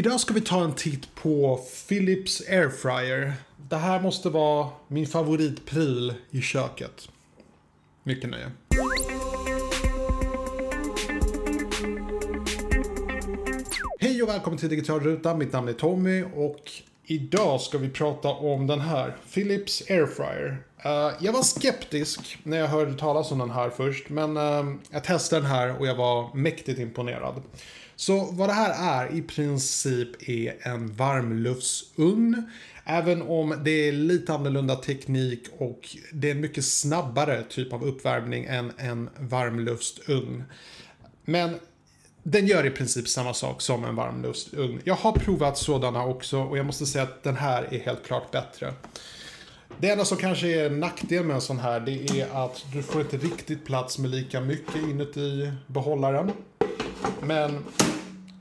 Idag ska vi ta en titt på Philips Airfryer. Det här måste vara min favoritpryl i köket. Mycket nöje. Hej och välkommen till Digital Ruta. Mitt namn är Tommy och idag ska vi prata om den här. Philips Airfryer. Uh, eh, jag var skeptisk när jag hörde talas om den här först, men uh, jag testade den här och jag var mäktigt imponerad. Så vad det här är i princip är en varmluftsugn. Även om det är lite annorlunda teknik och det är en mycket snabbare typ av uppvärmning än en varmluftsugn. Men den gör i princip samma sak som en varmluftsugn. Jag har provat sådana också och jag måste säga att den här är helt klart bättre. Det enda som kanske är en nackdel med en sån här det är att du får inte riktigt plats med lika mycket inuti behållaren. Men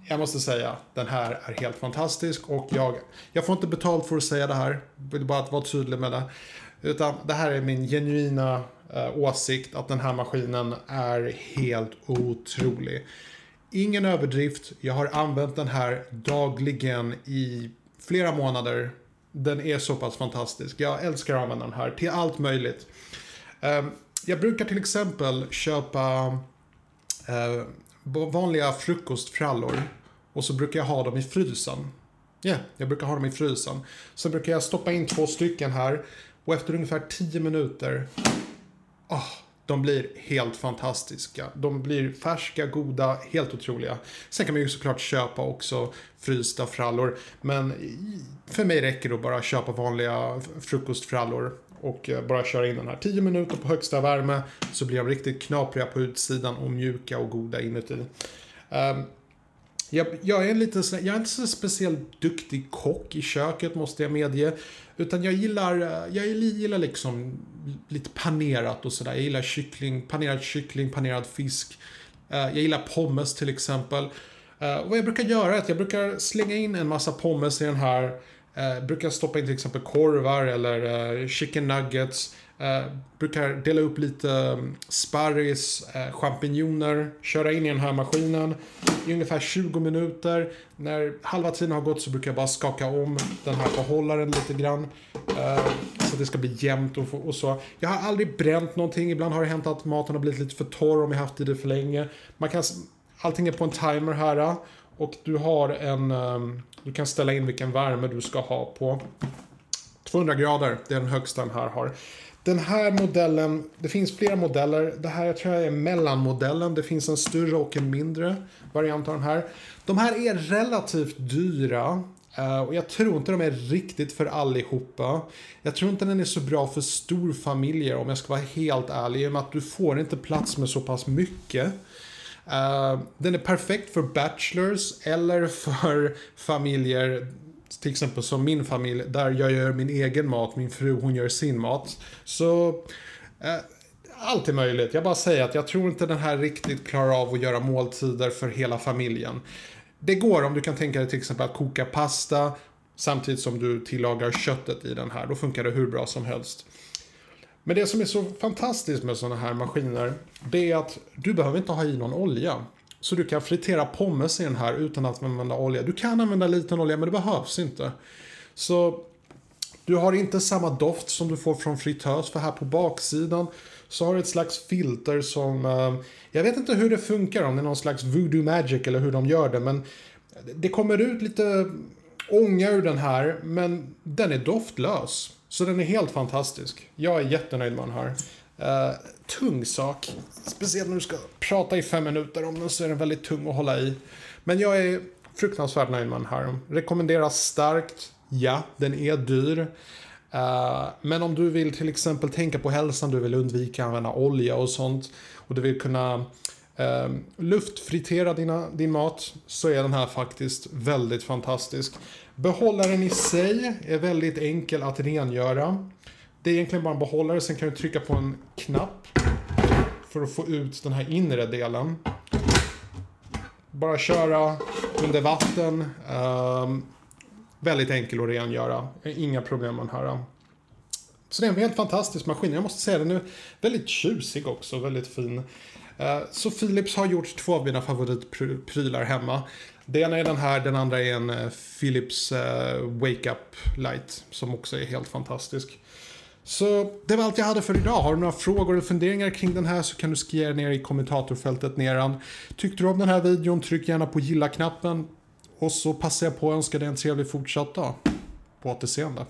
jag måste säga, den här är helt fantastisk och jag, jag får inte betalt för att säga det här. Vill bara att vara tydlig med det. Utan det här är min genuina eh, åsikt att den här maskinen är helt otrolig. Ingen överdrift. Jag har använt den här dagligen i flera månader. Den är så pass fantastisk. Jag älskar att använda den här till allt möjligt. Ehm, jag brukar till exempel köpa eh, vanliga frukostfrallor och så brukar jag ha dem i frysen. Ja, yeah, jag brukar ha dem i frysen. Sen brukar jag stoppa in två stycken här och efter ungefär 10 minuter, oh, de blir helt fantastiska. De blir färska, goda, helt otroliga. Sen kan man ju såklart köpa också frysta frallor. Men för mig räcker det att bara köpa vanliga frukostfrallor och eh, bara köra in den här 10 minuter på högsta värme så blir de riktigt knapriga på utsidan och mjuka och goda inuti. Um, jag, jag, är lite jag är inte så speciellt duktig kock i köket måste jag medge. Utan jag gillar, eh, jag gillar liksom lite panerat och sådär. Jag gillar kyckling, panerad kyckling, panerad fisk. Eh, jag gillar pommes till exempel. Eh, och vad jag brukar göra är att jag brukar slänga in en massa pommes i den här Jag brukar stoppa in till exempel korvar eller chicken nuggets. Eh, brukar dela upp lite mm, sparris, eh, champinjoner, köra in i den här maskinen i ungefär 20 minuter. När halva tiden har gått så brukar jag bara skaka om den här behållaren lite grann. Eh, så att det ska bli jämnt och, och, så. Jag har aldrig bränt någonting. Ibland har det hänt att maten har blivit lite för torr om jag haft i det för länge. Man kan, allting är på en timer här. Eh, och du har en... Eh, du kan ställa in vilken värme du ska ha på. 200 grader, det är den högsta den här har. Den här modellen, det finns flera modeller. Det här jag tror jag är mellanmodellen. Det finns en större och en mindre variant av den här. De här är relativt dyra. Eh, och jag tror inte de är riktigt för allihopa. Jag tror inte den är så bra för storfamiljer om jag ska vara helt ärlig. I och med att du får inte plats med så pass mycket. Eh, den är perfekt för bachelors eller för familjer till exempel som min familj där jag gör min egen mat, min fru hon gör sin mat. Så eh, allt är möjligt. Jag bara säger att jag tror inte den här riktigt klarar av att göra måltider för hela familjen. Det går om du kan tänka dig till exempel att koka pasta samtidigt som du tillagar köttet i den här. Då funkar det hur bra som helst. Men det som är så fantastiskt med sådana här maskiner, det är att du behöver inte ha i någon olja. Så du kan fritera pommes i den här utan att använda olja. Du kan använda liten olja, men det behövs inte. Så du har inte samma doft som du får från fritös, för här på baksidan så har du ett slags filter som... Eh, jag vet inte hur det funkar, om det är någon slags voodoo magic eller hur de gör det, men det kommer ut lite ånga ur den här, men den är doftlös. Så den är helt fantastisk. Jag är jättenöjd med den här. Uh, tung sak. Speciellt när du ska prata i fem minuter om den så är den väldigt tung att hålla i. Men jag är fruktansvärt nöjd med den här. Rekommenderas starkt. Ja, den är dyr. Uh, men om du vill till exempel tänka på hälsan, du vill undvika att använda olja och sånt och du vill kunna uh, luftfritera dina, din mat så är den här faktiskt väldigt fantastisk. Behållaren i sig är väldigt enkel att rengöra. Det är egentligen bara en behållare, sen kan du trycka på en knapp för att få ut den här inre delen. Bara köra under vatten. Um, väldigt enkel att rengöra. Inga problem med den här. Så det är en helt fantastisk maskin. Jag måste säga den är väldigt tjusig också, väldigt fin. Ehm, så Philips har gjort två av mina favoritprylar hemma. Det ena är den här, den andra är en eh, Philips eh, Wake Up Light som också är helt fantastisk. Så det var allt jag hade för idag. Har du några frågor eller funderingar kring den här så kan du skriva ner i kommentatorfältet nedan. Tyckte du om den här videon, tryck gärna på gilla-knappen. Och så passar jag på att önska dig en trevlig fortsatt dag. På återseende.